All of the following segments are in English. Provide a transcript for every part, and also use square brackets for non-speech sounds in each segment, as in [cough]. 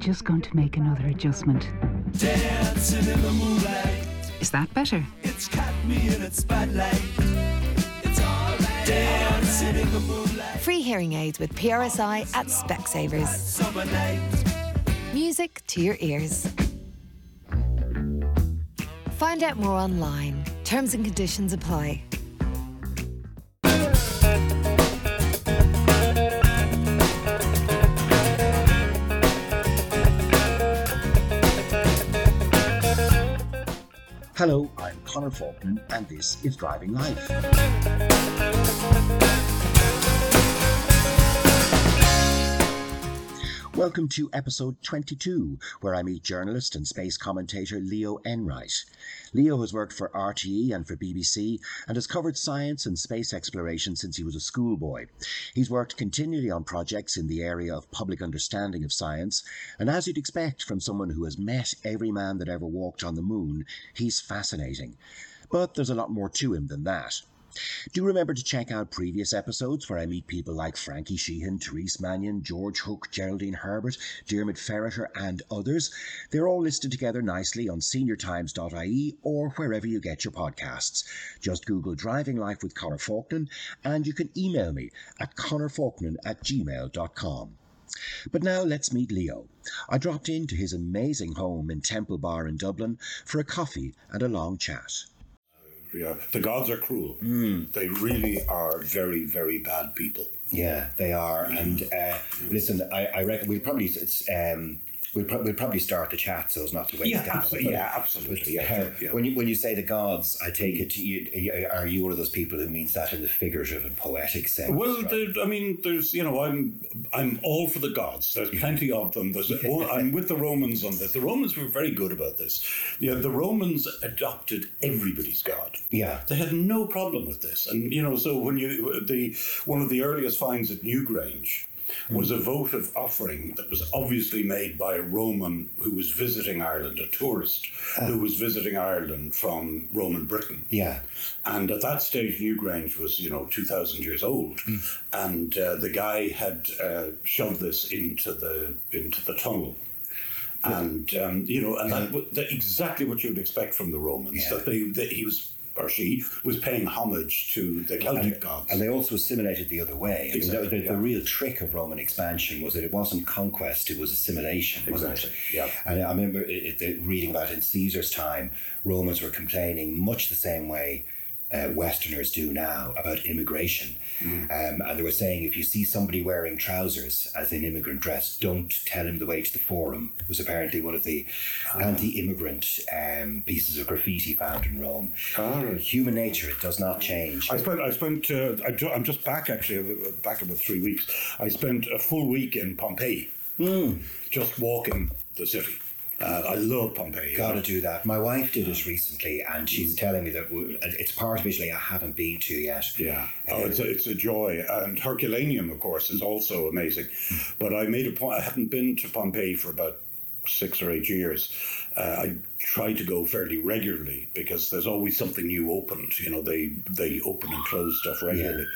just going to make another adjustment. Dancing in the moonlight. Is that better? It's caught me in its spotlight. It's alright. Dancing in the moonlight. Free hearing aids with PRSI at Specsavers. Music to your ears. Find out more online. Terms and conditions apply. Hello, I'm Connor Faulkner, and this is Driving Life. Welcome to episode 22, where I meet journalist and space commentator Leo Enright. Leo has worked for RTE and for BBC and has covered science and space exploration since he was a schoolboy. He's worked continually on projects in the area of public understanding of science, and as you'd expect from someone who has met every man that ever walked on the moon, he's fascinating. But there's a lot more to him than that. Do remember to check out previous episodes where I meet people like Frankie Sheehan, Therese Mannion, George Hook, Geraldine Herbert, Dermot Ferreter, and others. They're all listed together nicely on seniortimes.ie or wherever you get your podcasts. Just Google Driving Life with Connor Faulkner and you can email me at connorfaulkner at gmail.com. But now let's meet Leo. I dropped into his amazing home in Temple Bar in Dublin for a coffee and a long chat. Yeah, the gods are cruel. They really are very, very bad people. Yeah, they are. And uh, listen, I, I reckon we'll probably it's um, we'll, pro- we'll probably start the chat so as not to waste Yeah, time. abso- yeah, absolutely, yeah, yeah. When you when you say the gods, I take mm. it you, are you one of those people who means that in the figurative and poetic sense? Well, right? I mean, there's you know, I'm I'm all for the gods. There's plenty of them. There's I'm with the Romans on this. The Romans were very good about this. You know, the Romans adopted everybody's god. Yeah. they had no problem with this. And you know, so when you the one of the earliest finds at Newgrange was a votive offering that was obviously made by a Roman who was visiting Ireland, a tourist who was visiting Ireland from Roman Britain. yeah, And at that stage, Newgrange was, you know, 2,000 years old. And uh, the guy had uh, shoved this into the into the tunnel. And, um, you know, and that, wa- that exactly what you'd expect from the Romans, Yeah. that, they, that he was, or she, was paying homage to the Celtic gods. and they also assimilated the other way. I mean, the- the, yeah. the real trick of Roman expansion was that it wasn't conquest; it was assimilation. Exactly, yeah. And I remember it, it, reading about in Caesar's time, Romans were complaining much the same way. Uh, Westerners do now about immigration, Mm. um, and they were saying if you see somebody wearing trousers as an immigrant dress, don't tell him the way to the forum. Was apparently one of the Ah. anti-immigrant um, pieces of graffiti found in Rome. Right. Human nature it does not change. I spent. I spent. Uh, I I'm just back actually. uh, Back about three weeks. I spent a full week in Pompeii, just walking the city. Uh, I love Pompeii. Got to do that. My wife did it recently, and she's telling me that it's part of Italy I haven't been to yet. Yeah, oh, it's a, it's a joy, and Herculaneum, of course, is also amazing. But I made a point. I hadn't been to Pompeii for about six or eight years. Uh, I try to go fairly regularly because there's always something new opened. You know, they they open and close stuff regularly.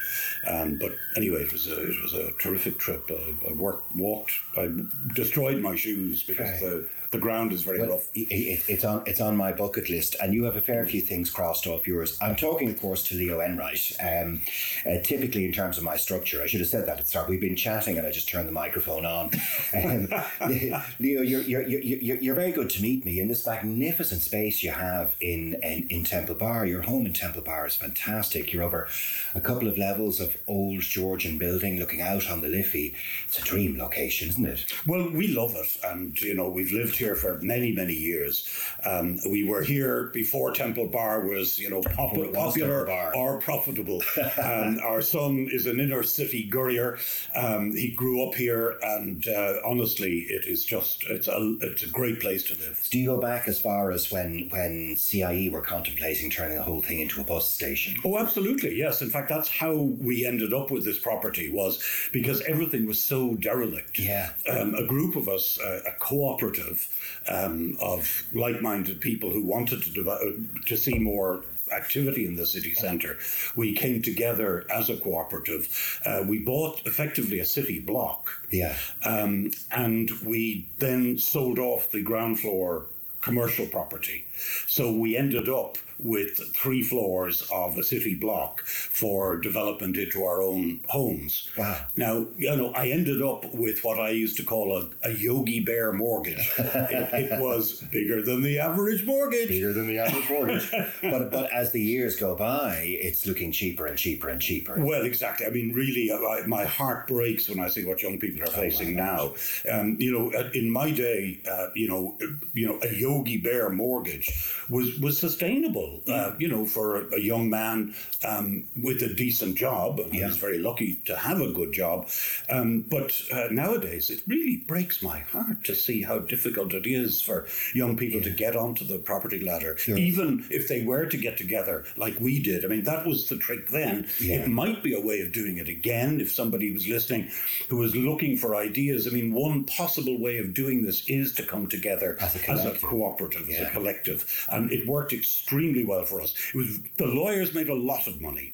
Yeah. Um, but anyway, it was a it was a terrific trip. I, I worked, walked. I destroyed my shoes because Right. the the ground is very Well, rough. it, it, it's on it's on my bucket list, and you have a fair few things crossed off yours. I'm talking, of course, to Leo Enright. Um, uh, typically, in terms of my structure, I should have said that at the start. We've been chatting, and I just turned the microphone on. Um, [laughs] Leo, you're, you're, you're, you're, you're very good to meet me in this magnificent space you have in, in in Temple Bar. Your home in Temple Bar is fantastic. You're over a couple of levels of old Georgian building, looking out on the Liffey. It's a dream location, isn't it? Well, we love it, and you know we've lived here for many, many years. Um, we were here before Temple Bar was, you know, popular or profitable. [laughs] um, our son is an inner city Gurrier. Um, he grew up here, and uh, honestly, it is just it's a it's a great place to live. Do you go back as far as when when CIE were contemplating turning the whole thing into a bus station? Oh, absolutely, yes. In fact, that's how we ended up with this property was because everything was so derelict. Yeah. Um, a group of us, uh, a cooperative um, of like-minded people who wanted to develop, to see more activity in the city centre, we came together as a cooperative. Uh, we bought effectively a city block. Yeah. Um, and we then sold off the ground floor commercial property. So we ended up with three floors of a city block for development into our own homes. Wow. Now, you know, I ended up with what I used to call a, a Yogi Bear mortgage. it, it [laughs] was bigger than the average mortgage. Bigger than the average mortgage. [laughs] but but as the years go by, it's looking cheaper and cheaper and cheaper. Well, exactly. I mean, really, I, my heart breaks when I see what young people are facing now. Um, you know, uh, in my day, uh, you know, uh, you know, a Yogi Bear mortgage was was sustainable. Uh, you know, for a, a young man um, with a decent job. And I was very lucky to have a good job. Um, but uh, nowadays, it really breaks my heart to see how difficult it is for young people to get onto the property ladder, even if they were to get together like we did. I mean, that was the trick then. Yeah. It might be a way of doing it again if somebody was listening who was looking for ideas. I mean, one possible way of doing this is to come together As a as a cooperative, as a collective. And it worked extremely well for us. It was the lawyers made a lot of money.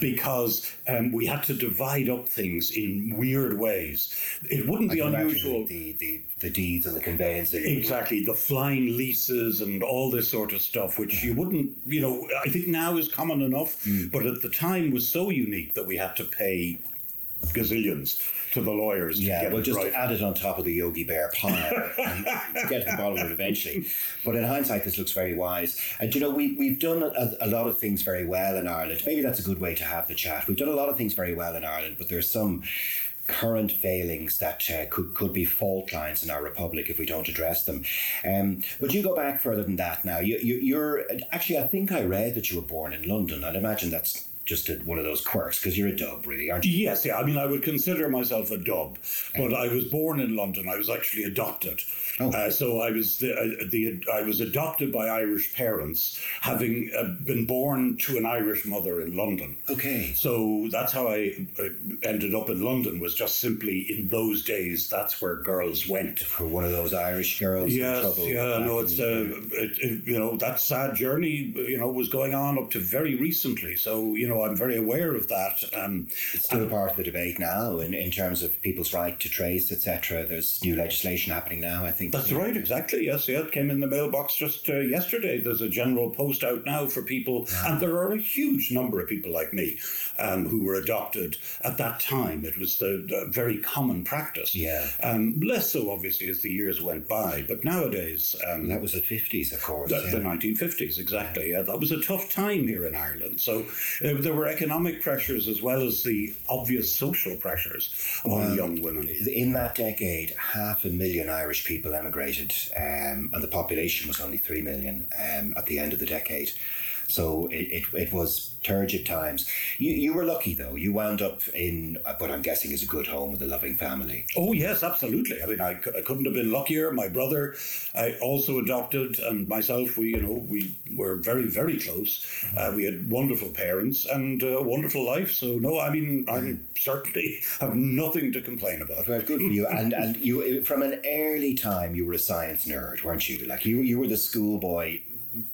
because um, we had to divide up things in weird ways. It wouldn't I be unusual. The, the, the deeds and the conveyancing. Exactly, the flying leases and all this sort of stuff, which you wouldn't, you know, I think now is common enough, Mm. but at the time was so unique that we had to pay gazillions to the lawyers to Yeah, get we'll just right. add it on top of the Yogi Bear pile and [laughs] get to the bottom of it eventually. But in hindsight, this looks very wise. And you know, we, we've done a, a lot of things very well in Ireland. Maybe that's a good way to have the chat. We've done a lot of things very well in Ireland, but there's some current failings that uh, could could be fault lines in our republic if we don't address them. Um, but you go back further than that now. You, you, you're actually, I think I read that you were born in London. I'd imagine that's just a, one of those quirks because you're a dub, really, aren't you? Yes, yeah. I mean, I would consider myself a dub, but I was born in London. I was actually adopted. Oh. Uh, so I was the, uh, the I was adopted by Irish parents, having uh, been born to an Irish mother in London. Okay. So that's how I uh, ended up in London. Was just simply in those days. That's where girls went. For one of those Irish girls in Yes, trouble. yeah, no, it's uh, it, it, you know that sad journey, you know, was going on up to very recently. So you know, I'm very aware of that. Um, It's still a part of the debate now in, in terms of people's right to trace, etc. There's new legislation happening now, I think. That's right, exactly. Yes, yeah, it came in the mailbox just uh, yesterday. There's a general post out now for people, and there are a huge number of people like me um, who were adopted at that time. It was the, the very common practice. Yeah. Um, less so, obviously, as the years went by, but nowadays. Um, That was the 50s, of course. the, yeah. the 1950s, exactly. Yeah, that was a tough time here in Ireland. So uh, there were economic pressures as well as the obvious social pressures on young women. In that decade, half a million Irish people emigrated, um, and the population was only 3 million um, at the end of the decade. So it, it, it was turgid times. You, you were lucky, though. You wound up in uh, what I'm guessing is a good home with a loving family. Oh yes, absolutely. I mean, I, I couldn't have been luckier. My brother, I also adopted, and myself. We, you know, we were very, very close. Uh, we had wonderful parents and a wonderful life. So no, I mean, I certainly have nothing to complain about. Well, good for you. [laughs] And and you from an early time, you were a science nerd, weren't you? Like you, you were the schoolboy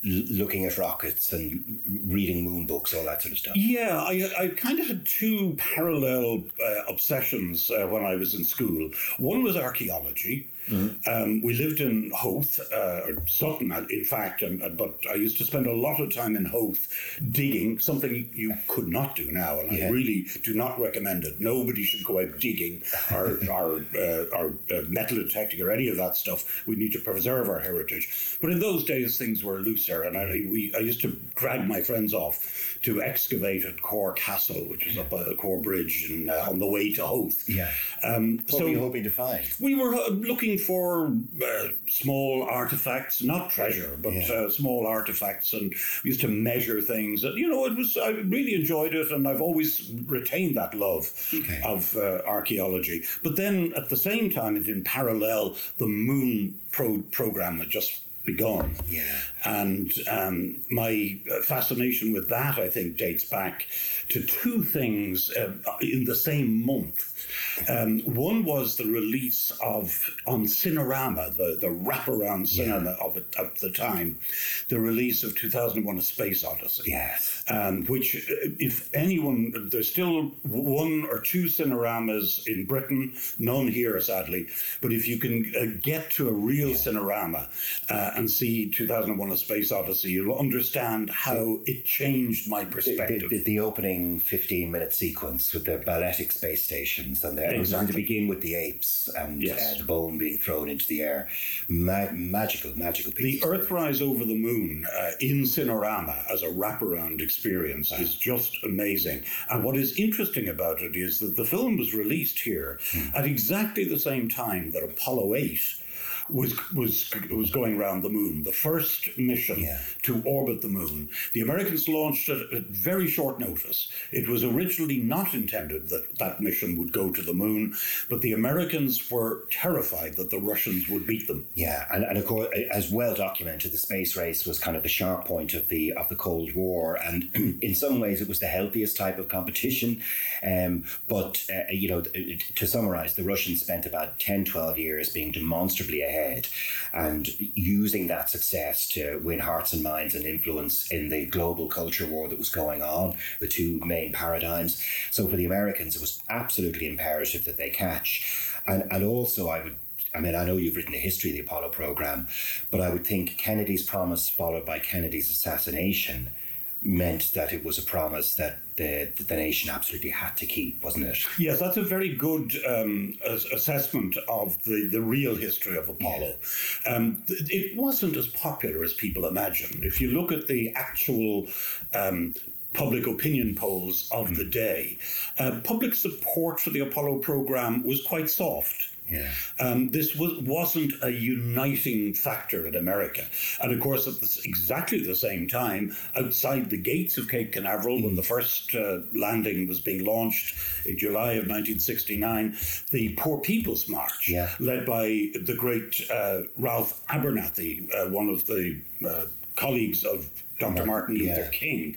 looking at rockets and reading moon books, all that sort of stuff. Yeah, I, I kind of had two parallel uh, obsessions uh, when I was in school. One was archaeology. Um, we lived in Howth, uh, or Sutton, uh, in fact, and, uh, but I used to spend a lot of time in Howth digging, something you could not do now, and Yeah. I really do not recommend it. Nobody should go out digging or, [laughs] or, uh, or uh, metal detecting or any of that stuff. We need to preserve our heritage. But in those days, things were looser, and I, we, I used to drag my friends off to excavate at Corr Castle, which is up a Corr Bridge and uh, on the way to Howth. Yeah. Um, What were you hoping to find? we were uh, for uh, small artifacts, not treasure, but Yeah. uh, small artifacts, and we used to measure things. And you know, it was I really enjoyed it, and I've always retained that love Okay. of uh, archaeology. But then at the same time, and in parallel, the Moon pro- program had just begun. Yeah. And um, my fascination with that, I think, dates back to two things uh, in the same month. Um, one was the release of on Cinerama, the, the wraparound cinema of it at the time, the release of 2001: A Space Odyssey. Yes. Um, which, uh, if anyone, there's still one or two Cineramas in Britain, none here, sadly. But if you can uh, get to a real Cinerama uh, and see 2001: A Space Odyssey, you'll understand how it changed my perspective. the, the opening 15 minute sequence with the balletic space stations and the, Exactly. to begin with the apes and Yes. uh, the bone being thrown into the air. Ma- magical, magical piece. The. Earthrise over the Moon uh, in Cinerama as a wraparound experience is just amazing. And what is interesting about it is that the film was released here at exactly the same time that Apollo 8 was was was going around the moon, the first mission Yeah. to orbit the moon. The Americans launched it at very short notice. It was originally not intended that that mission would go to the moon, but the Americans were terrified that the Russians would beat them. Yeah, and, and of course, as well documented, the space race was kind of the sharp point of the of the Cold War, and [clears throat] in some ways, it was the healthiest type of competition. Um, but uh, you know, to summarize, the Russians spent about 10, 12 years being demonstrably ahead, and using that success to win hearts and minds and influence in the global culture war that was going on. The two main paradigms. So for the Americans, it was absolutely imperative that they catch, and and also I would I mean, I know you've written a history of the Apollo program, but I would think Kennedy's promise followed by Kennedy's assassination meant that it was a promise that the, the nation absolutely had to keep, wasn't it? Yes, that's a very good um, assessment of the, the real history of Apollo. Um, th- it wasn't as popular as people imagine. If you look at the actual um, public opinion polls of the day, uh, public support for the Apollo program was quite soft. Yeah. Um, this was, wasn't a uniting factor in America. And of course, at exactly the same time, outside the gates of Cape Canaveral, when the first uh, landing was being launched in July of 1969, the Poor People's March, Yeah. led by the great uh, Ralph Abernathy, uh, one of the uh, colleagues of Dr. Martin Luther yeah. King.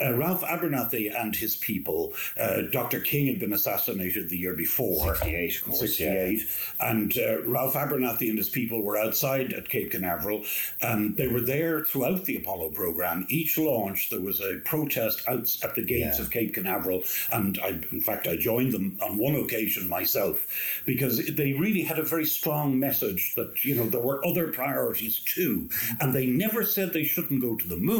Uh, Ralph Abernathy and his people, uh, Dr. King had been assassinated the year before. 68, of course, 68. And uh, Ralph Abernathy and his people were outside at Cape Canaveral. And they were there throughout the Apollo program. Each launch, there was a protest out at the gates Yeah. of Cape Canaveral. And I, in fact, I joined them on one occasion myself because they really had a very strong message that, you know, there were other priorities too. And they never said they shouldn't go to the moon.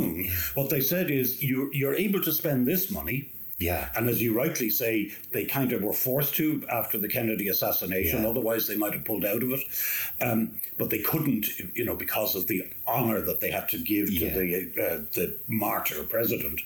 What they said is, you, you're able to spend this money. Yeah. And as you rightly say, they kind of were forced to after the Kennedy assassination. Yeah. Otherwise, they might have pulled out of it. Um, but they couldn't, you know, because of the honor that they had to give Yeah. to the uh, the martyr president.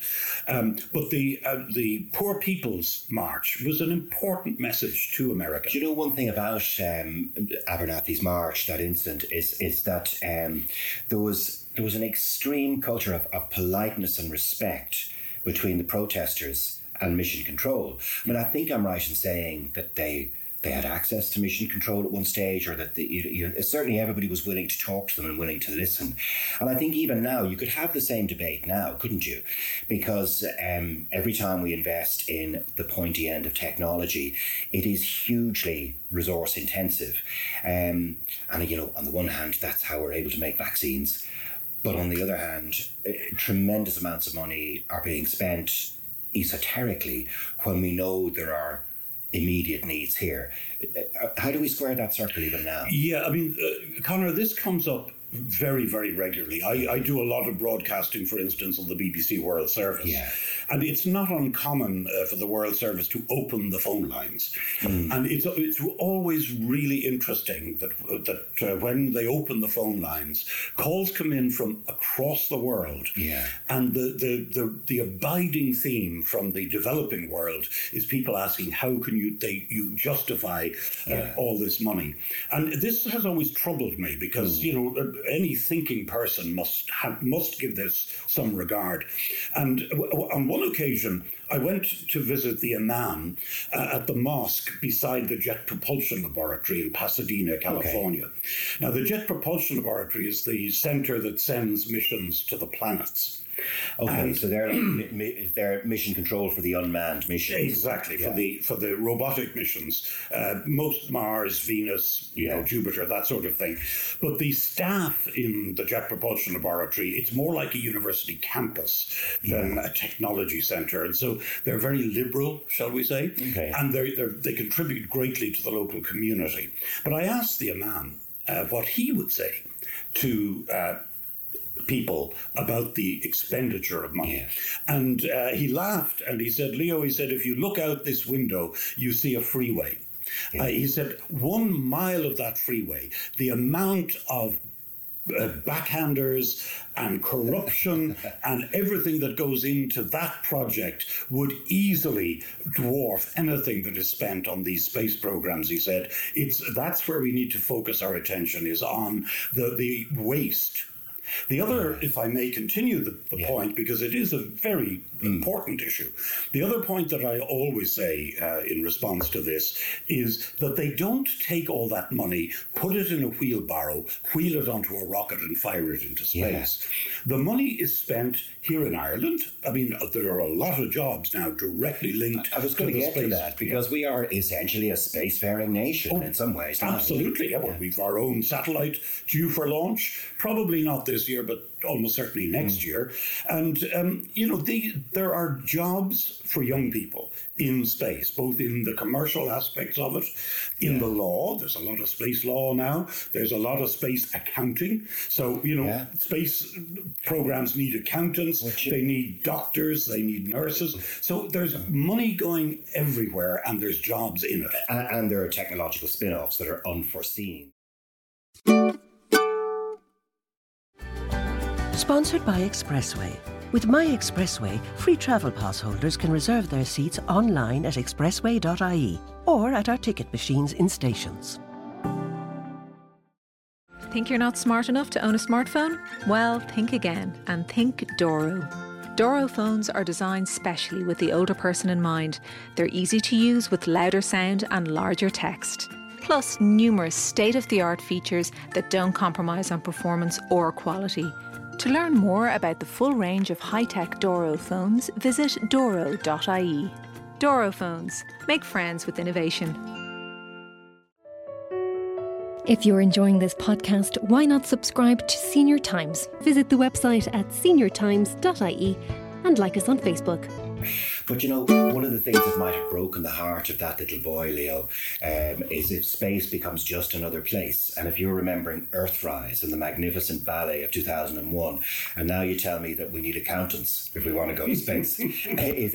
Um, but the uh, the Poor People's March was an important message to America. Do you know one thing about um, Abernathy's march, that incident, is is that um, there was there was an extreme culture of, of politeness and respect between the protesters and mission control. I mean, I think I'm right in saying that they they had access to mission control at one stage, or that the, you, certainly everybody was willing to talk to them and willing to listen. And I think even now you could have the same debate now, couldn't you? Because um, every time we invest in the pointy end of technology, it is hugely resource intensive. Um, and you know, on the one hand, that's how we're able to make vaccines. But on the other hand, tremendous amounts of money are being spent esoterically when we know there are immediate needs here. Uh, How do we square that circle even now? Yeah, I mean, uh, Connor, this comes up very, very regularly. I, I do a lot of broadcasting, for instance, on the BBC World Service. Yeah. And it's not uncommon uh, for the World Service to open the phone lines. And it's, it's always really interesting that, that uh, when they open the phone lines, calls come in from across the world. Yeah. And the, the, the, the abiding theme from the developing world is people asking, how can you, they, you justify uh, Yeah. all this money? And this has always troubled me because, you know, uh, any thinking person must have, must give this some regard. And on one occasion, I went to visit the imam uh, at the mosque beside the Jet Propulsion Laboratory in Pasadena, California. Now, the Jet Propulsion Laboratory is the center that sends missions to the planets. Okay, so they're [clears throat] they're mission control for the unmanned mission. Exactly for Yeah. the for the robotic missions, uh, most Mars, Venus, you know, Jupiter, that sort of thing. But the staff in the Jet Propulsion Laboratory, it's more like a university campus than a technology center, and so they're very liberal, shall we say? Okay. And they they they contribute greatly to the local community. But I asked the imam uh, what he would say to. Uh, people about the expenditure of money. Yeah. And uh, he laughed and he said, Leo, he said, if you look out this window, you see a freeway. Uh, he said, one mile of that freeway, the amount of uh, backhanders and corruption [laughs] and everything that goes into that project would easily dwarf anything that is spent on these space programs he said it's that's where we need to focus our attention is on the the waste the other, if I may continue the, the Yeah. point, because it is a very important issue, the other point that I always say uh, in response to this is that they don't take all that money, put it in a wheelbarrow, wheel it onto a rocket, and fire it into Yeah. space. The money is spent here in Ireland. I mean, uh, there are a lot of jobs now directly linked I was to going to get to that because we are essentially a spacefaring nation in some ways. aren't we? Absolutely, yeah. Well, we've our own satellite due for launch. Probably not this year, but almost certainly next year. And um, you know, the, there are jobs for young people in space, both in the commercial aspects of it, in the law. There's a lot of space law now. There's a lot of space accounting. So you know, Yeah. space programs need accountants. Which- they need doctors. They need nurses. So there's money going everywhere, and there's jobs in it. And, and there are technological spin offs that are unforeseen. Sponsored by Expressway. With My Expressway, free travel pass holders can reserve their seats online at expressway.ie or at our ticket machines in stations. Think you're not smart enough to own a smartphone? Well, think again and think Doro. Doro phones are designed specially with the older person in mind. They're easy to use with louder sound and larger text. Plus, numerous state of the art features that don't compromise on performance or quality. To learn more about the full range of high tech Doro phones, visit doro.ie. Doro phones. Make friends with innovation. If you're enjoying this podcast, why not subscribe to Senior Times? Visit the website at seniortimes.ie and like us on Facebook. But you know, one of the things that might have broken the heart of that little boy, Leo, um, is if space becomes just another place. And if you're remembering Earthrise and the magnificent ballet of 2001, and now you tell me that we need accountants if we want to go to space, [laughs] it,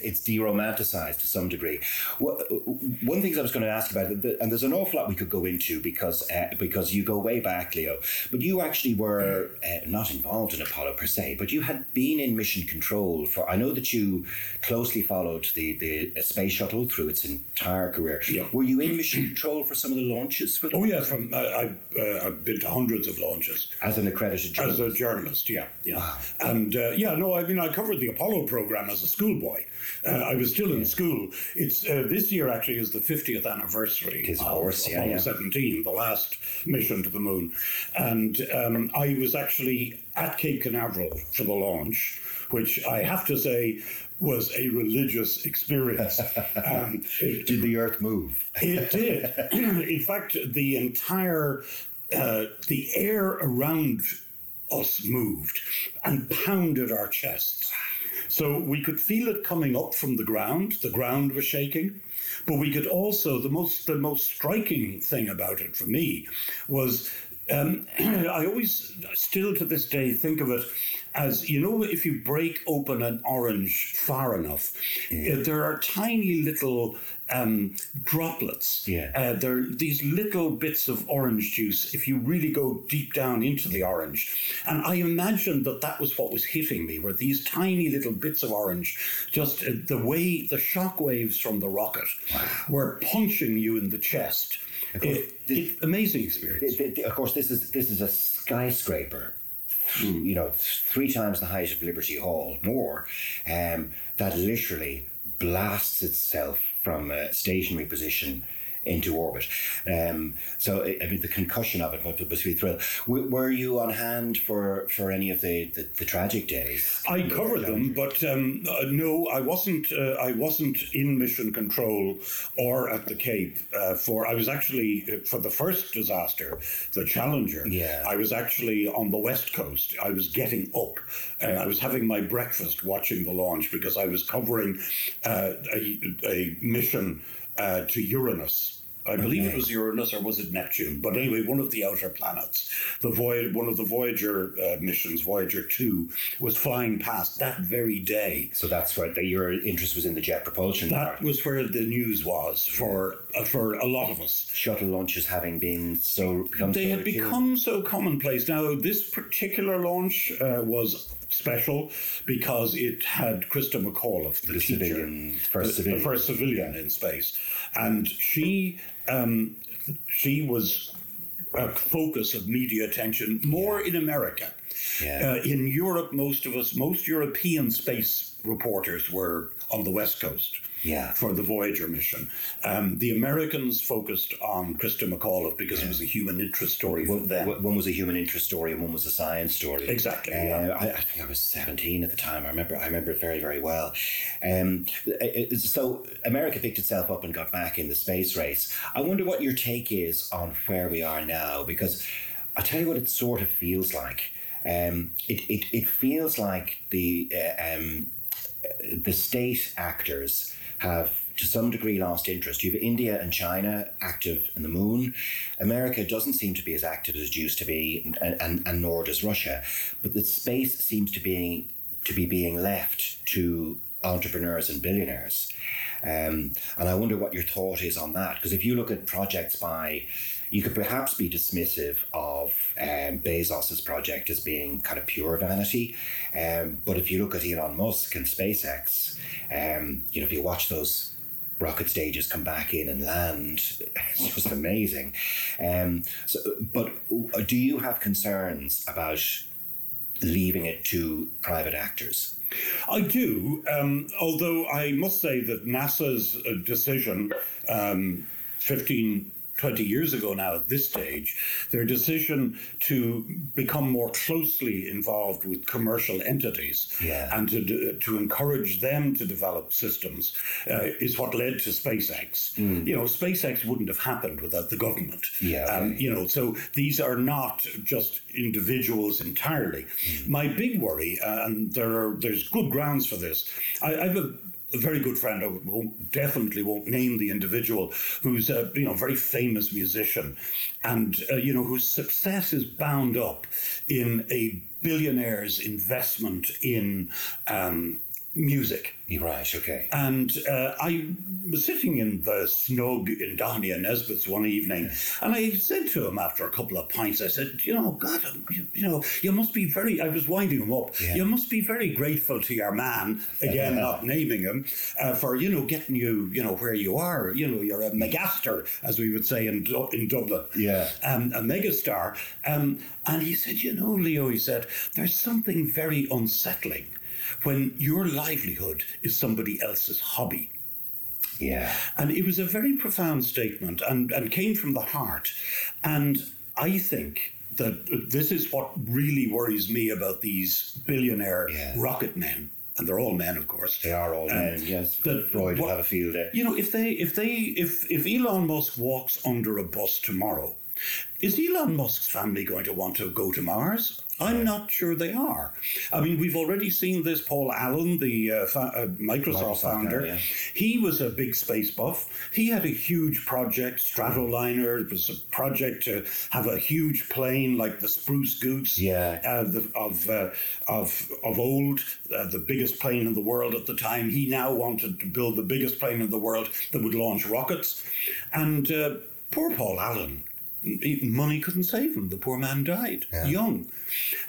it's de-romanticized to some degree. Wha- One of the things I was going to ask about, and there's an awful lot we could go into because uh, because you go way back, Leo, but you actually were uh, not involved in Apollo per se, but you had been in mission control for. I know that you closely followed the the space shuttle through its entire career. Yeah. Were you in mission control for some of the launches for Oh yeah, from I've uh, I've been to hundreds of launches as an accredited journalist. as a journalist. Yeah, yeah, and uh, yeah, no, I mean I covered the Apollo program as a schoolboy. Uh, I was still in school. It's uh, this year actually is the 50th anniversary It is, of of course, yeah, Apollo yeah. 17, the last mission to the moon, and um, I was actually at Cape Canaveral for the launch, which I have to say was a religious experience. [laughs] um, it- Did the Earth move? it did. [clears throat] In fact, the entire uh, the air around us moved and pounded our chests. So we could feel it coming up from the ground. The ground was shaking, but we could also the most the most striking thing about it for me was um, [clears throat] I always still to this day think of it as you know, if you break open an orange far enough, uh, there are tiny little um, droplets. Yeah. Uh, there are these little bits of orange juice if you really go deep down into the orange. And I imagined that that was what was hitting me, were these tiny little bits of orange, just uh, the way the shock waves from the rocket were punching you in the chest. It, it, amazing experience. Of course, this is this is a skyscraper. You know, three times the height of Liberty Hall, more, um, that literally blasts itself from a stationary position into orbit. Um, so, I I mean, the concussion of it must, must be a thrill. W- were you on hand for, for any of the, the, the tragic days? I covered them, but um, uh, no, I wasn't. Uh, I wasn't in mission control or at the Cape uh, for. I was actually uh, for the first disaster, the Challenger. Yeah. I was actually on the west coast. I was getting up. Uh, I was having my breakfast, watching the launch because I was covering uh, a, a mission uh, to Uranus. I believe it was Uranus or was it Neptune? But anyway, one of the outer planets. The Voy- one of the Voyager uh, missions, Voyager Two, was flying past that very day. So that's where the, your interest was in the jet propulsion. That part. was where the news was for uh, for a lot of us. Shuttle launches having been so They so had become so commonplace. Now, this particular launch uh, was special because it had Christa McAuliffe, the, The teacher, civilian- first the, civilian. the first civilian in space, and she um, she was a focus of media attention more in America. Yeah. Uh, in Europe, most of us, most European space reporters were on the West Coast Yeah. for the Voyager mission. Um, the Americans focused on Christa McAuliffe because it was a human interest story for them. One one was a human interest story, and one was a science story. Exactly, Uh, yeah. I, I think I was seventeen at the time. I remember. I remember it very, very well. Um, so America picked itself up and got back in the space race. I wonder what your take is on where we are now, because I tell you what, it sort of feels like. Um, it, it it feels like the uh, um, the state actors have to some degree lost interest. You have India and China active in the moon. America doesn't seem to be as active as it used to be, and, and, and nor does Russia. But the space seems to be to be being left to entrepreneurs and billionaires. Um, and I wonder what your thought is on that. Because if you look at projects by, you could perhaps be dismissive of um, Bezos's project as being kind of pure vanity. Um, but if you look at Elon Musk and SpaceX, um, you know, if you watch those rocket stages come back in and land, [laughs] it's just amazing. Um, so, but do you have concerns about leaving it to private actors? I do, um, although I must say that NASA's uh, decision um, 15, 20 years ago now at this stage, their decision to become more closely involved with commercial entities Yeah. and to, to encourage them to develop systems uh, is what led to SpaceX. You know, SpaceX wouldn't have happened without the government. Yeah, Um, right. you know, so these are not just individuals entirely. My big worry, uh, and there are there's good grounds for this. I, I have a, a very good friend. I won't, definitely won't name the individual who's a you know very famous musician, and uh, you know whose success is bound up in a billionaire's investment in um, music. Right, okay. And uh, I was sitting in the snug in and Nesbitt's one evening, and I said to him after a couple of pints, I said, "You know, God, um, you, know, you must be very." I was winding him up. Yeah. You must be very grateful to your man, again, not naming him, uh, for you know getting you, you know, where you are. You know, you're a megaster, as we would say in in Dublin. Yeah. um, a megastar. Um, and he said, "You know, Leo," he said, "there's something very unsettling." When your livelihood is somebody else's hobby. Yeah. And it was a very profound statement and, and came from the heart. And I think that this is what really worries me about these billionaire Yeah. rocket men. And they're all men, of course. They are all Um, men, yes. that- Freud will what- have a field day. You know, if they if they if if Elon Musk walks under a bus tomorrow, is Elon Musk's family going to want to go to Mars? I'm not sure they are. I mean, we've already seen this. Paul Allen, the uh, fa- uh, Microsoft, Microsoft founder, guy, yeah. he was a big space buff. He had a huge project, Stratoliner. It was a project to have a huge plane like the Spruce Goose Yeah. uh, the, of, uh, of, of old, uh, the biggest plane in the world at the time. He now wanted to build the biggest plane in the world that would launch rockets. And uh, poor Paul Allen, money couldn't save him. The poor man died young.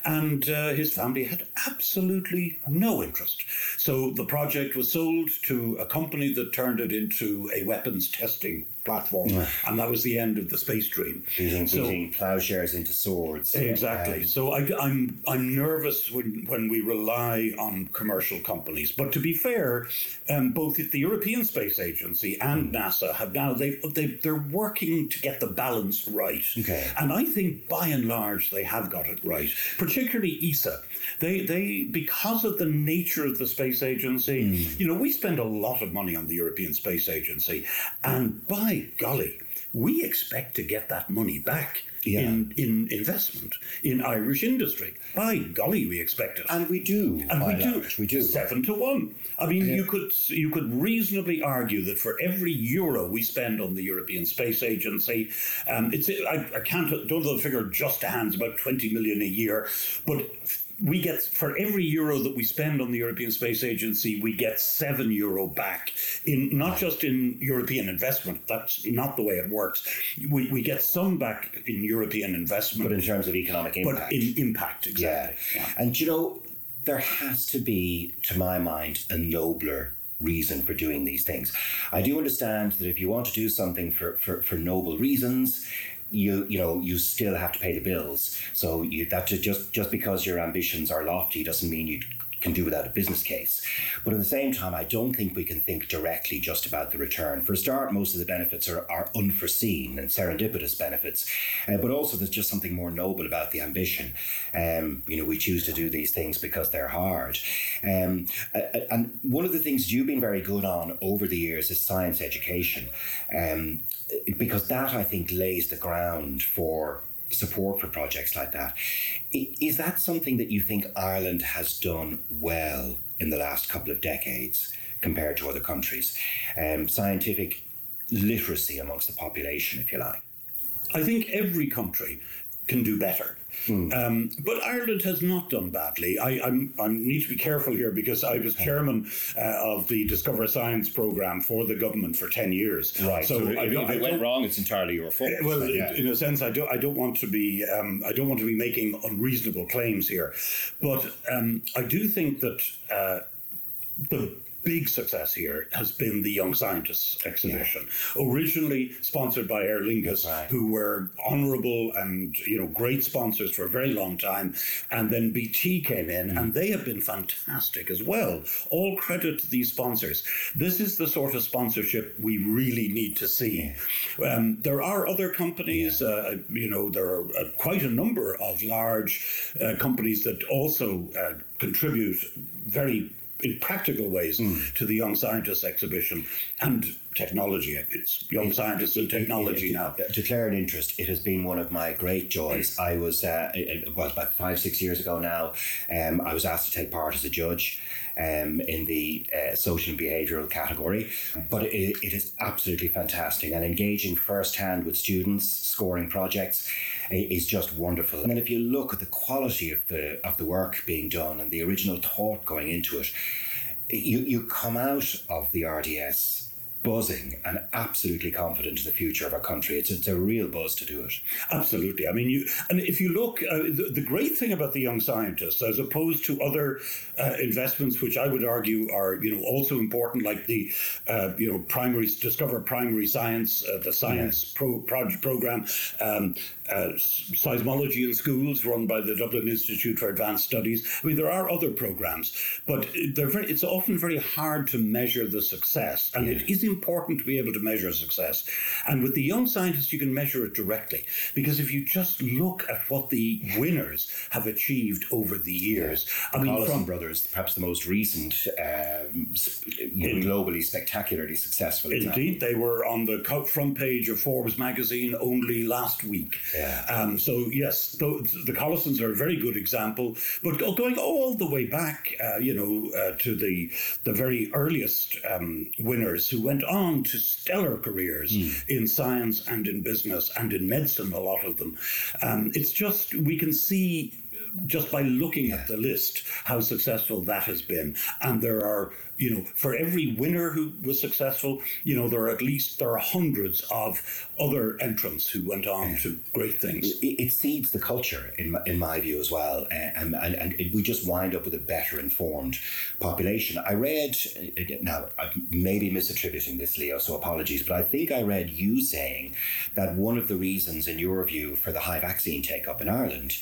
And uh, his family had absolutely no interest. So the project was sold to a company that turned it into a weapons testing platform. And that was the end of the space dream. Beating, So- plowshares into swords. Exactly. Um, so I, I'm I'm nervous when when we rely on commercial companies. But to be fair, um, both the European Space Agency and NASA have now they they they're working to get the balance right. Okay. And I think by and large they have got it right. Particularly ESA. They they because of the nature of the space agency, Hmm. you know, we spend a lot of money on the European Space Agency, and by golly. We expect to get that money back Yeah. in, in investment in Irish industry. By golly, we expect it. and we do. And we do. We do. Seven to one. I mean, you could you could reasonably argue that for every euro we spend on the European Space Agency, um, it's I, I can't don't know the figure just to hands about twenty million a year, but. We get for every euro that we spend on the European Space Agency, we get seven euro back in not just in European investment. That's not the way it works. We, we get some back in European investment, But in terms of economic impact. but in impact Yeah. exactly. Yeah. And you know, there has to be, to my mind, a nobler reason for doing these things. I do understand that if you want to do something for, for, for noble reasons, you you know you still have to pay the bills. So you that ju- just just because your ambitions are lofty doesn't mean you can do without a business case. But at the same time, I don't think we can think directly just about the return. For a start, most of the benefits are, are unforeseen and serendipitous benefits, uh, but also there's just something more noble about the ambition. Um, you know, we choose to do these things because they're hard. Um, and one of the things you've been very good on over the years is science education, um, because that I think lays the ground for support for projects like that. Is that something that you think Ireland has done well in the last couple of decades compared to other countries? Um, scientific literacy amongst the population, if you like. I think every country can do better. Um, but Ireland has not done badly. I, I'm, I need to be careful here because I was chairman uh, of the Discover Science program for the government for 10 years. Right. So, I don't, I don't- wrong, it's entirely your fault. well, in a sense, I don't. I don't want to be. Um, I don't want to be making unreasonable claims here, but um, I do think that uh, the big success here has been the Young Scientists exhibition, originally sponsored by Aer Lingus, right. who were honourable and you know great sponsors for a very long time, and then BT came in, and they have been fantastic as well. All credit to these sponsors. This is the sort of sponsorship we really need to see. Um, there are other companies, uh, you know, there are uh, quite a number of large uh, companies that also uh, contribute very in practical ways hmm. to the Young Scientists exhibition. And technology. It's Young Scientists and Technology now. To declare an interest, it has been one of my great joys. I was, uh, it- it was about five, six years ago now, um, I was asked to take part as a judge um, in the uh, social and behavioural category. But it, it is absolutely fantastic and engaging firsthand with students, scoring projects is just wonderful. And then if you look at the quality of the of the work being done and the original thought going into it, you, you come out of the RDS buzzing and absolutely confident in the future of our country. It's, it's a real buzz to do it. Absolutely. I mean, you and if you look, uh, the, the great thing about the young scientists, as opposed to other uh, investments, which I would argue are you know also important, like the uh, you know primary discover primary science, uh, the science pro, project program, um, uh, seismology in schools run by the Dublin Institute for Advanced Studies. I mean, there are other programs, but they're very, it's often very hard to measure the success, and it is important to be able to measure success. And with the young scientists, you can measure it directly because if you just look at what the winners have achieved over the years, I mean, Collison from Brothers, perhaps the most recent, know, globally spectacularly successful. example. Indeed, they were on the front page of Forbes magazine only last week. Yeah. Um, so yes, the, the Collisons are a very good example. But going all the way back, uh, you know, uh, to the the very earliest um, winners who went on to stellar careers in science and in business and in medicine, a lot of them. Um, it's just we can see just by looking at the list how successful that has been and there are you know for every winner who was successful you know there are at least there are hundreds of other entrants who went on to great things it, it seeds the culture in my, in my view as well, uh, and, and and it- we just wind up with a better informed population. I read uh, now I may be misattributing this, Leo, so apologies, but I think I read you saying that one of the reasons, in your view, for the high vaccine take up in Ireland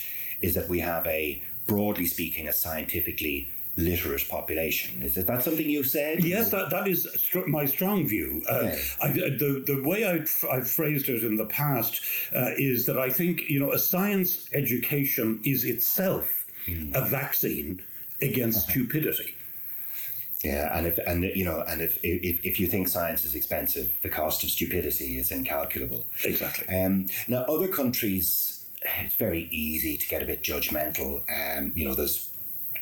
is that we have a broadly speaking a scientifically literate population. Is that something you've said? Yes, that, that is str- my strong view. Uh, Okay. I, the, the way I've, I've phrased it in the past uh, is that I think, you know, a science education is itself a vaccine against stupidity. Yeah, and if and you know, and if if, if you think science is expensive, the cost of stupidity is incalculable. Exactly. Um, now, other countries, it's very easy to get a bit judgmental. Um, you know, there's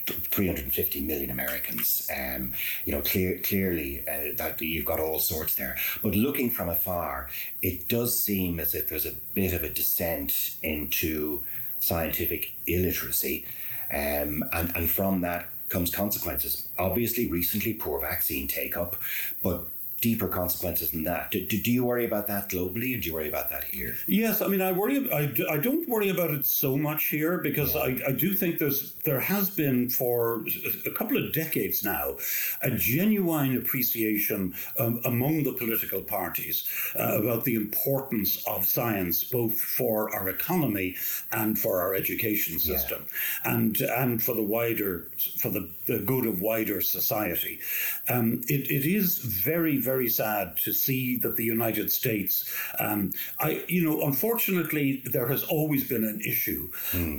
350 million Americans. Um, you know, clear, clearly uh, that you've got all sorts there. But looking from afar, it does seem as if there's a bit of a descent into scientific illiteracy, um, and and from that comes consequences. Obviously, recently poor vaccine take up, but deeper consequences than that. Do, do, you worry about that globally, and do you worry about that here? Yes, I mean, I worry. I don't worry about it so much here because I, I do think there's there has been for a couple of decades now a genuine appreciation um, among the political parties uh, about the importance of science both for our economy and for our education system and and for the wider for the, the good of wider society. Um, it, it is very very sad to see that the United States, um, I you know, unfortunately, there has always been an issue.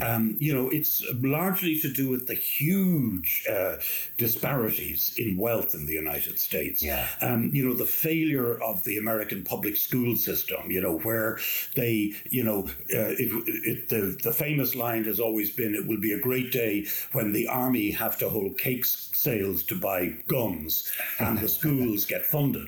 Um, you know, it's largely to do with the huge uh, disparities in wealth in the United States. Yeah. Um, you know, the failure of the American public school system. You know, where they, you know, uh, it, it, the the famous line has always been, "It will be a great day when the army have to hold cake sales to buy guns and the [laughs] schools get funded."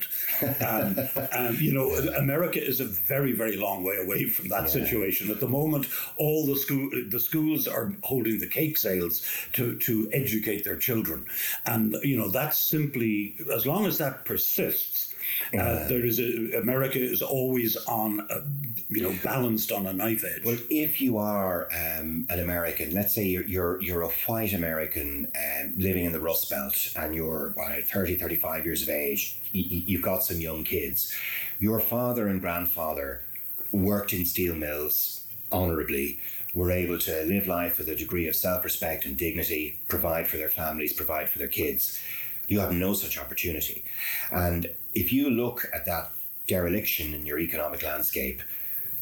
Um, and you know, America is a very, very long way away from that situation. At the moment, all the school the schools are holding the cake sales to to educate their children, and you know that's simply as long as that persists. Uh, there is a, America is always on, a, you know, balanced on a knife edge. Well, if you are um, an American, let's say you're you're, you're a white American um, living in the Rust Belt and you're uh, 30, 35 years of age, y- y- you've got some young kids. Your father and grandfather worked in steel mills honorably, were able to live life with a degree of self respect and dignity, provide for their families, provide for their kids. You have no such opportunity. And if you look at that dereliction in your economic landscape,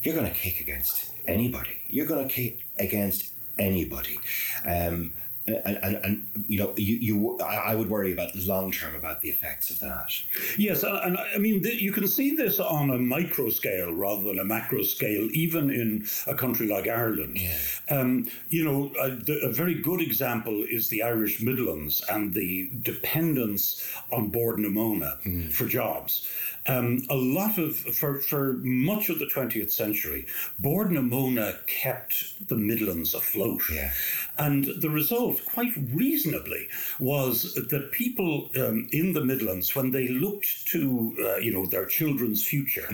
you're going to kick against anybody. You're going to kick against anybody. Um, and, and, and you know, you, you I I would worry about long term about the effects of that. Yes, and, I mean, th- you can see this on a micro scale rather than a macro scale, even in a country like Ireland. Yeah. Um, you know, a, the, a very good example is the Irish Midlands and the dependence on Bord na Móna for jobs. Um, a lot of, for, for much of the 20th century, Bord na Móna kept the Midlands afloat. Yeah. And the result, quite reasonably, was that people um, in the Midlands, when they looked to, uh, you know, their children's future,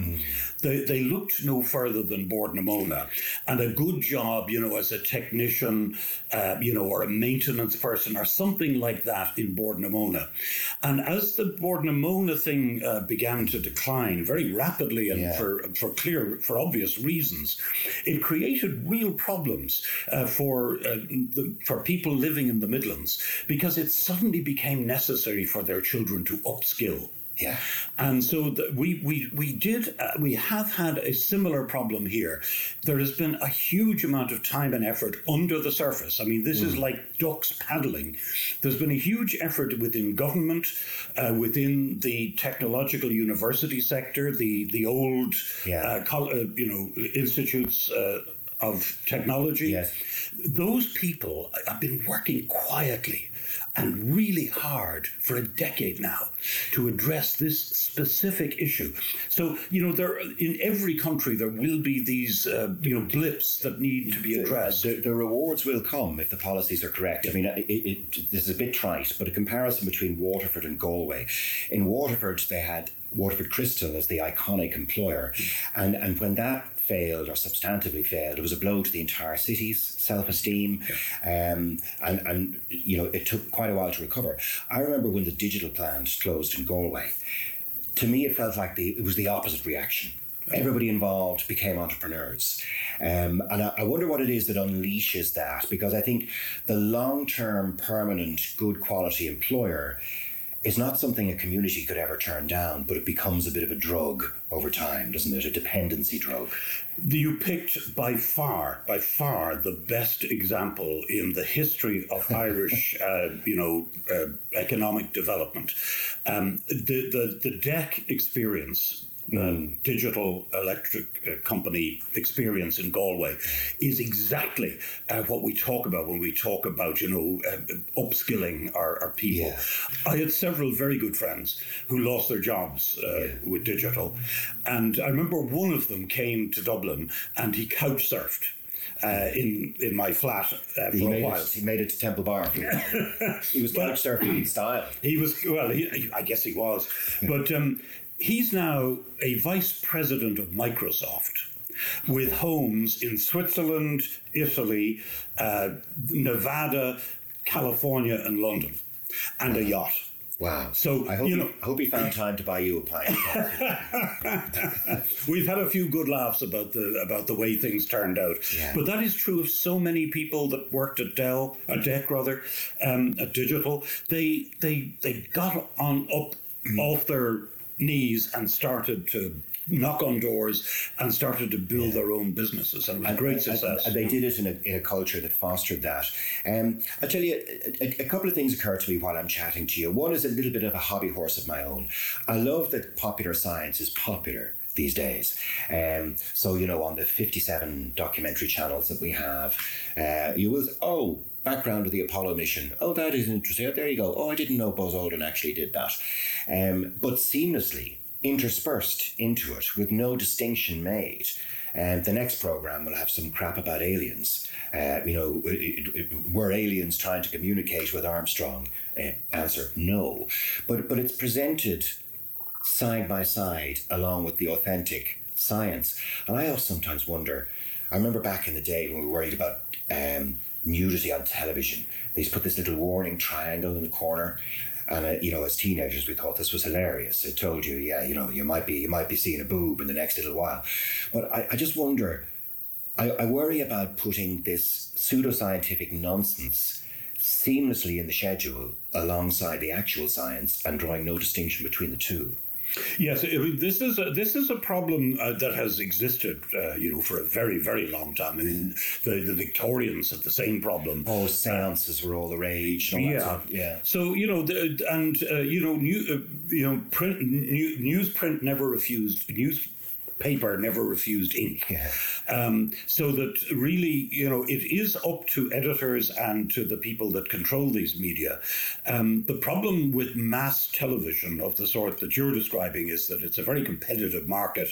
they, they looked no further than Bord na Móna. And a good job, you know, as a technician, uh, you know, or a maintenance person or something like that in Bord na Móna. And as the Bordnamona thing uh, began to decline very rapidly and Yeah. for, for clear, for obvious reasons, it created real problems uh, for uh, the, for people living in the Midlands because it suddenly became necessary for their children to upskill. Yeah. And so the, we we we did uh, we have had a similar problem here. There has been a huge amount of time and effort under the surface. I mean, this is like ducks paddling. There's been a huge effort within government, uh, within the technological university sector, the the old Yeah. uh, col- uh, you know institutes. Of technology, Yes. those people have been working quietly and really hard for a decade now to address this specific issue. So, you know, there in every country there will be these, uh, you know, blips that need to be addressed. The, the rewards will come if the policies are correct. I mean, it, it, this is a bit trite, but a comparison between Waterford and Galway. In Waterford, they had Waterford Crystal as the iconic employer, and and when that failed or substantively failed, it was a blow to the entire city's self-esteem, um, and and you know it took quite a while to recover. I remember when the digital plant closed in Galway. To me, it felt like the it was the opposite reaction. Everybody involved became entrepreneurs. Um, and I, I wonder what it is that unleashes that because I think the long term, permanent, good quality employer is not something a community could ever turn down, but it becomes a bit of a drug over time, doesn't it? A dependency drug. You picked by far, by far, the best example in the history of [laughs] Irish, uh, you know, uh, economic development. Um, the, the the DEC experience. Um, digital electric uh, company experience in Galway is exactly uh, what we talk about when we talk about you know uh, upskilling our, our people. I had several very good friends who lost their jobs uh, with digital, and I remember one of them came to Dublin and he couch surfed. Uh, in in my flat uh, for He a made, while. it, he made it to Temple Bar. [laughs] he was couch surfing in style. He was well. He, I guess he was, but um, he's now a vice president of Microsoft, with homes in Switzerland, Italy, uh, Nevada, California, and London, and a yacht. Wow. So, I hope, you he- I hope he found time to buy you a pint. [laughs] We've had a few good laughs about the about the way things turned out, Yeah. but that is true of so many people that worked at Dell, at DEC rather, um, at Digital. They they they got on up off their knees and started to knock on doors and started to build their own businesses, and it was a great And- success. And they did it in a, in a culture that fostered that. Um, I tell you, a, a- a couple of things occur to me while I'm chatting to you. One is a little bit of a hobby horse of my own. I love that popular science is popular these days. Um, so, you know, on the 57 documentary channels that we have, uh, you will, oh, background of the Apollo mission. Oh, that is interesting. Oh, there you go. Oh, I didn't know Buzz Aldrin actually did that. Um, but seamlessly interspersed into it with no distinction made. And the next program will have some crap about aliens. Uh, you know, it, it, were aliens trying to communicate with Armstrong? Uh, answer: No. But but it's presented side by side along with the authentic science. And I also sometimes wonder. I remember back in the day when we worried about um, nudity on television. They put this little warning triangle in the corner. And uh, you know, as teenagers, we thought this was hilarious. It told you, yeah, you know, you might be you might be seeing a boob in the next little while. But I, I just wonder. I, I worry about putting this pseudoscientific nonsense seamlessly in the schedule alongside the actual science and drawing no distinction between the two. Yes, I mean, this is a, this is a problem uh, that has existed, uh, you know, for a very very long time. I mean, the, the Victorians had the same problem. Oh, seances were all the rage. And all that Yeah, stuff. yeah. So you know, the, and uh, you know, new, uh, you know, print new, newsprint never refused newspaper never refused ink. Yeah. Um, so that really, you know, it is up to editors and to the people that control these media. Um, the problem with mass television of the sort that you're describing is that it's a very competitive market.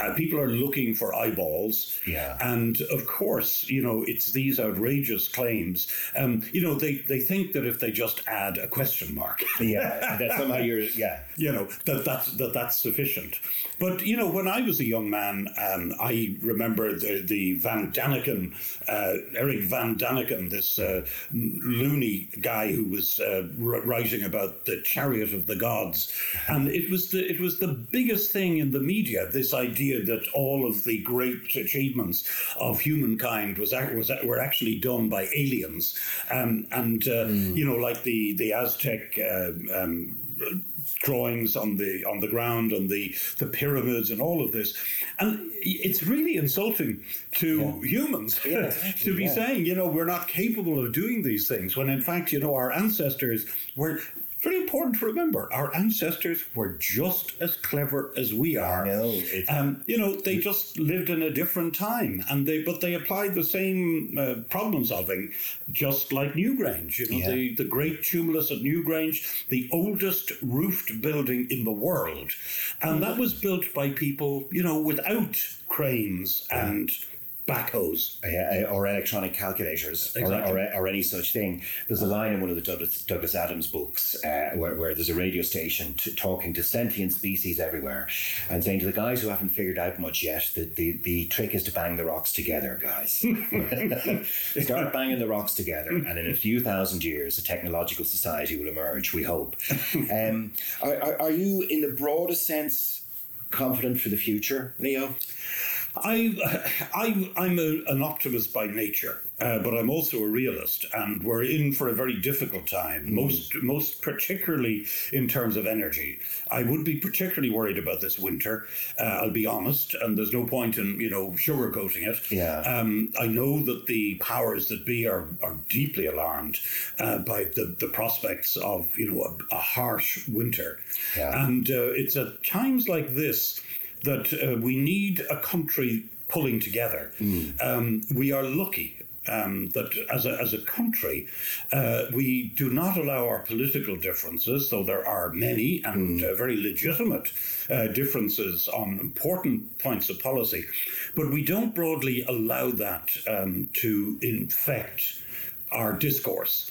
Uh, people are looking for eyeballs. Yeah. And of course, you know, it's these outrageous claims. Um, you know, they, they think that if they just add a question mark, Yeah, that somehow you're, yeah. [laughs] you know that that's that that's sufficient. But you know, when I was a young man, um, I remember the the Van Daniken, uh, Eric Van Daniken, this uh, loony guy who was uh, writing about the chariot of the gods, and it was the it was the biggest thing in the media. This idea that all of the great achievements of humankind was was were actually done by aliens, um, and uh, you know, like the the Aztec. Um, um, drawings on the on the ground and the the pyramids and all of this, and it's really insulting to humans [laughs] to be yeah. saying, you know, we're not capable of doing these things when in fact, you know, our ancestors were. Very important to remember. Our ancestors were just as clever as we are. it's- Um, you know, they just lived in a different time, and they but they applied the same uh, problem solving, just like Newgrange. You know, Yeah. the the great tumulus at Newgrange, the oldest roofed building in the world, and that was built by people, you know, without cranes and backhoes. Yeah, or electronic calculators, or, Exactly. or, or any such thing. There's a line in one of the Douglas, Douglas Adams books uh, where, where there's a radio station t- talking to sentient species everywhere and saying to the guys who haven't figured out much yet that the, the trick is to bang the rocks together, guys. [laughs] Start banging the rocks together, and in a few thousand years, a technological society will emerge, we hope. [laughs] Um, are, are, are you, in the broadest sense, confident for the future, Leo? I, I, I'm a, an optimist by nature, uh, but I'm also a realist, and we're in for a very difficult time. Most, most particularly in terms of energy. I would be particularly worried about this winter. Uh, I'll be honest, and there's no point in you know sugarcoating it. Yeah. Um, I know that the powers that be are, are deeply alarmed uh, by the, the prospects of you know a, a harsh winter, Yeah. and uh, it's at times like this that uh, we need a country pulling together. Um, we are lucky. Um, that as a, as a country, uh, we do not allow our political differences, though there are many and uh, very legitimate uh, differences on important points of policy, but we don't broadly allow that um, to infect our discourse.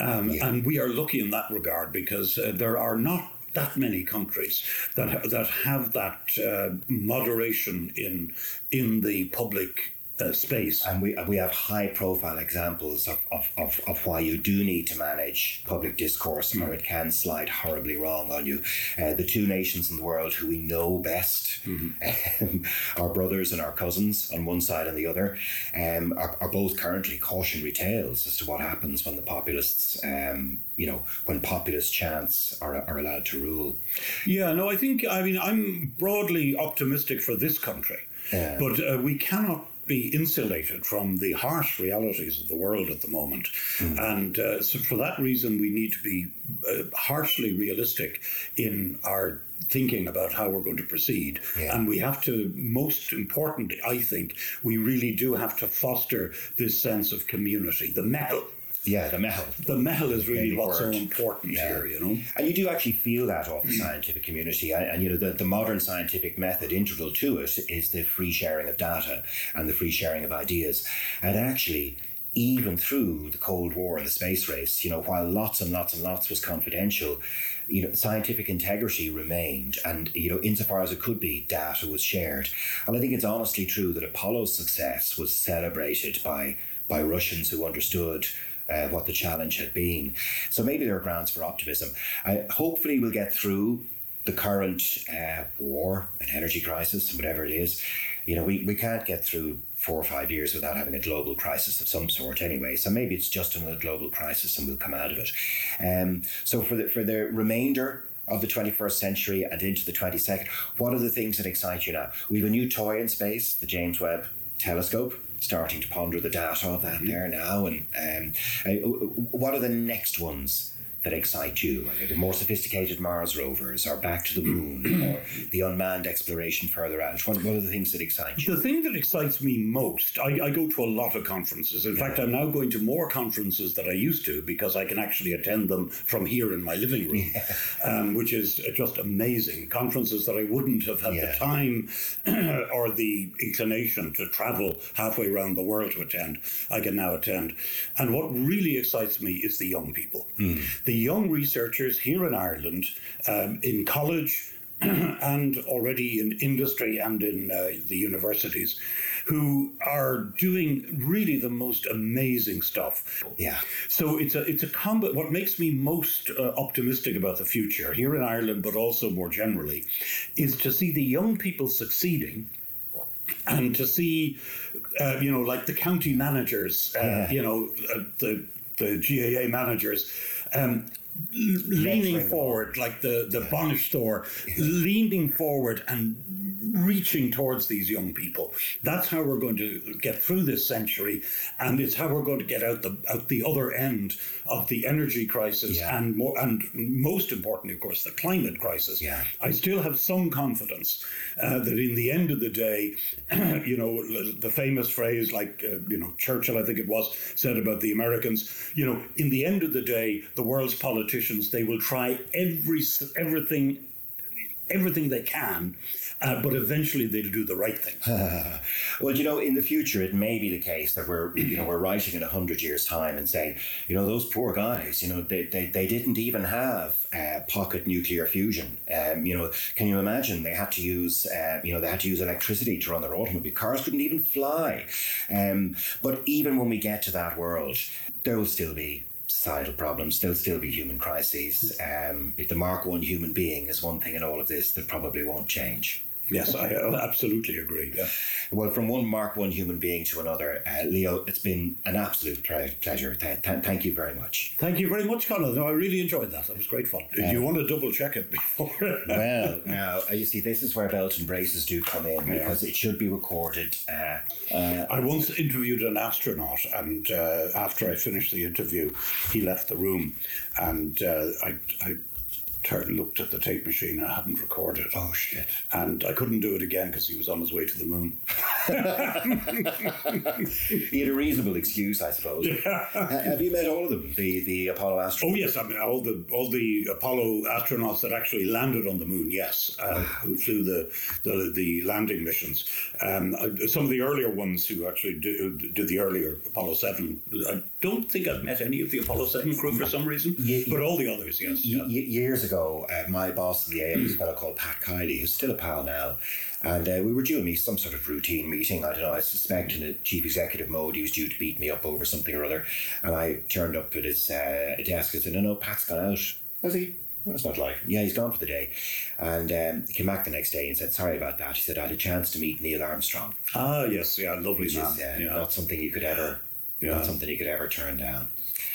Um, And we are lucky in that regard because uh, there are not that many countries that that have that uh, moderation in in the public uh, space. And we, we have high profile examples of, of, of, of why you do need to manage public discourse or it can slide horribly wrong on you. Uh, the two nations in the world who we know best, um, [laughs] our brothers and our cousins on one side and the other, um, are, are both currently cautionary tales as to what happens when the populists, um, you know, when populist chants are, are allowed to rule. Yeah, no, I think I mean I'm broadly optimistic for this country, Yeah. but uh, we cannot be insulated from the harsh realities of the world at the moment, and uh, so for that reason we need to be uh, harshly realistic in our thinking about how we're going to proceed, Yeah. and we have to. Most importantly, I think we really do have to foster this sense of community, the meitheal. Yeah, the meitheal. The meitheal is really what's so important Yeah. here, you know. And you do actually feel that off the scientific community. And, and, you know, the, the modern scientific method integral to it is the free sharing of data and the free sharing of ideas. And actually, even through the Cold War and the space race, you know, while lots and lots and lots was confidential, you know, scientific integrity remained. And, you know, insofar as it could be, data was shared. And I think it's honestly true that Apollo's success was celebrated by, by Russians who understood uh, what the challenge had been. So maybe there are grounds for optimism. I, hopefully, we'll get through the current uh, war and energy crisis and whatever it is. You know, we, we can't get through four or five years without having a global crisis of some sort anyway. So maybe it's just another global crisis and we'll come out of it. Um, so for the, for the remainder of the 21st century and into the 22nd, what are the things that excite you now? We have a new toy in space, the James Webb Telescope. Starting to ponder the data of that there now, and um, uh, what are the next ones that excite you? Are the more sophisticated Mars rovers, or back to the moon, [clears throat] or the unmanned exploration further out? What, what are the things that excite you? The thing that excites me most, I, I go to a lot of conferences. In fact, I'm now going to more conferences than I used to because I can actually attend them from here in my living room, [laughs] um, which is just amazing. Conferences that I wouldn't have had Yeah. the time [clears throat] or the inclination to travel halfway around the world to attend, I can now attend. And what really excites me is the young people. The young researchers here in Ireland, um, in college, [clears throat] and already in industry and in uh, the universities who are doing really the most amazing stuff. Yeah. So it's a it's a combo. What makes me most uh, optimistic about the future here in Ireland, but also more generally, is to see the young people succeeding. And to see, uh, you know, like the county managers, uh, Yeah. you know, uh, the the GAA managers, um, leaning forward, like the the bainisteoir, leaning forward and reaching towards these young people. That's how we're going to get through this century, and it's how we're going to get out the out the other end of the energy crisis Yeah. and more and most importantly, of course, the climate crisis. Yeah. I still have some confidence uh, that in the end of the day, [clears throat] you know, the famous phrase like uh, you know Churchill, I think it was, said about the Americans. You know, in the end of the day, the world's politicians they will try every everything everything they can, uh, but eventually they'll do the right thing. [laughs] Well, you know, in the future, it may be the case that we're, you know, we're writing in a hundred years' time and saying, you know, those poor guys, you know, they, they, they didn't even have uh, pocket nuclear fusion. Um, you know, can you imagine? They had to use, uh, you know, they had to use electricity to run their automobile. Cars couldn't even fly. Um, but even when we get to that world, there will still be societal problems. There'll still be human crises. Um, the Mark One human being is one thing in all of this that probably won't change. Yes, I [laughs] absolutely agree. Yeah. Well, from one Mark One human being to another, uh, Leo, it's been an absolute ple- pleasure. Th- th- thank you very much. Thank you very much, Colin. No, I really enjoyed that. That was great fun. Did you want to double check it before? [laughs] Well, now uh, you see, this is where belt and braces do come in because it should be recorded. Uh, uh, I once interviewed an astronaut, and uh, after I finished the interview, he left the room, and uh, I, I looked at the tape machine. I hadn't recorded. oh shit! And I couldn't do it again because he was on his way to the moon. [laughs] He had a reasonable excuse, I suppose. Uh, have you met all of them? The the Apollo astronauts. Oh yes, I mean all the all the Apollo astronauts that actually landed on the moon. Yes, uh, who flew the, the the landing missions. Um, some of the earlier ones who actually did, did the earlier Apollo Seven. I don't think I've met any of the Apollo Seven crew for some reason, Ye- but all the others, yes. Y- yeah. y- years ago, uh, my boss in the AM was a fellow called Pat Kiley, who's still a pal now. And uh, we were due me some sort of routine meeting. I don't know, I suspect in a chief executive mode, he was due to beat me up over something or other. And I turned up at his uh, desk and said, No, no, Pat's gone out. Has he? That's not like. Yeah, he's gone for the day. And um, he came back the next day and said, Sorry about that. He said, I had a chance to meet Neil Armstrong, Ah, yes, yeah, lovely man. is uh, yeah. not something you could ever. Yeah. Not something you could ever turn down.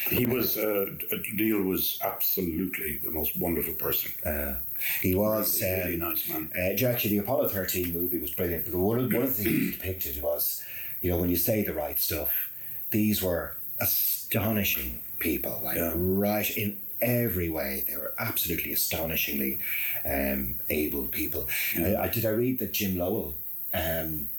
He was uh, Neil was absolutely the most wonderful person. Uh, he was Really, really um, nice man. Uh, actually, the Apollo 13 movie was brilliant because one of, one of the things he depicted was, you know, when you say the right stuff, these were astonishing people, like Yeah. right in every way. They were absolutely astonishingly um, able people. Uh, I, did I read that Jim Lovell, um,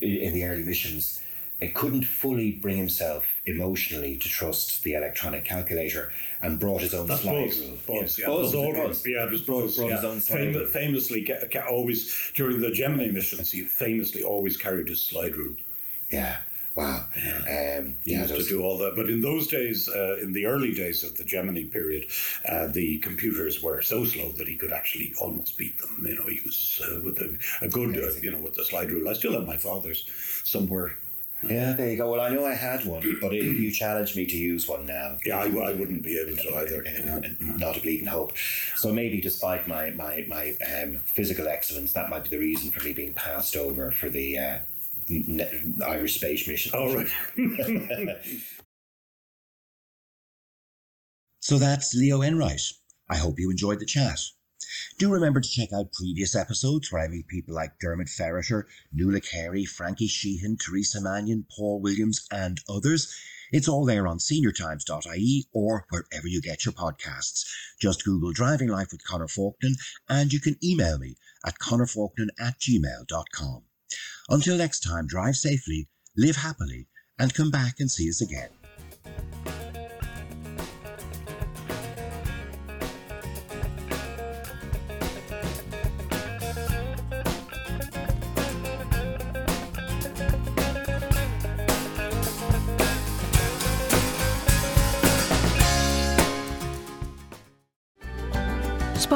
in, in the early missions, it couldn't fully bring himself emotionally to trust the electronic calculator and brought his own That's slide Buzz. rule. Buzz, yeah. Buzz, Buzz was. Buzz? Yeah, it was Brought- Buzz. brought yeah. his own slide Fam- famously, ca- ca- always during the Gemini missions, he famously always carried his slide rule. Yeah. Wow. Um, He yeah, used to do all that. But in those days, uh, in the early days of the Gemini period, uh, the computers were so slow that he could actually almost beat them. You know, he was uh, with a, a good, uh, you know, with the slide rule. I still have my father's somewhere. Yeah, there you go. Well, I know I had one, but if you challenge me to use one now, Yeah, I, I wouldn't be able to either. not a bleeding hope. So maybe despite my my my um, physical excellence, that might be the reason for me being passed over for the uh, n- n- Irish space mission. All right. [laughs] So that's Leo Enright. I hope you enjoyed the chat. Do remember to check out previous episodes where I meet people like Diarmaid Ferriter, Nuala Carey, Frankie Sheahan, Teresa Mannion, Paul Williams, and others. It's all there on seniortimes.ie or wherever you get your podcasts. Just Google Driving Life with Connor Faulkner and you can email me at connorfaulkner at gmail.com. Until next time, drive safely, live happily, and come back and see us again.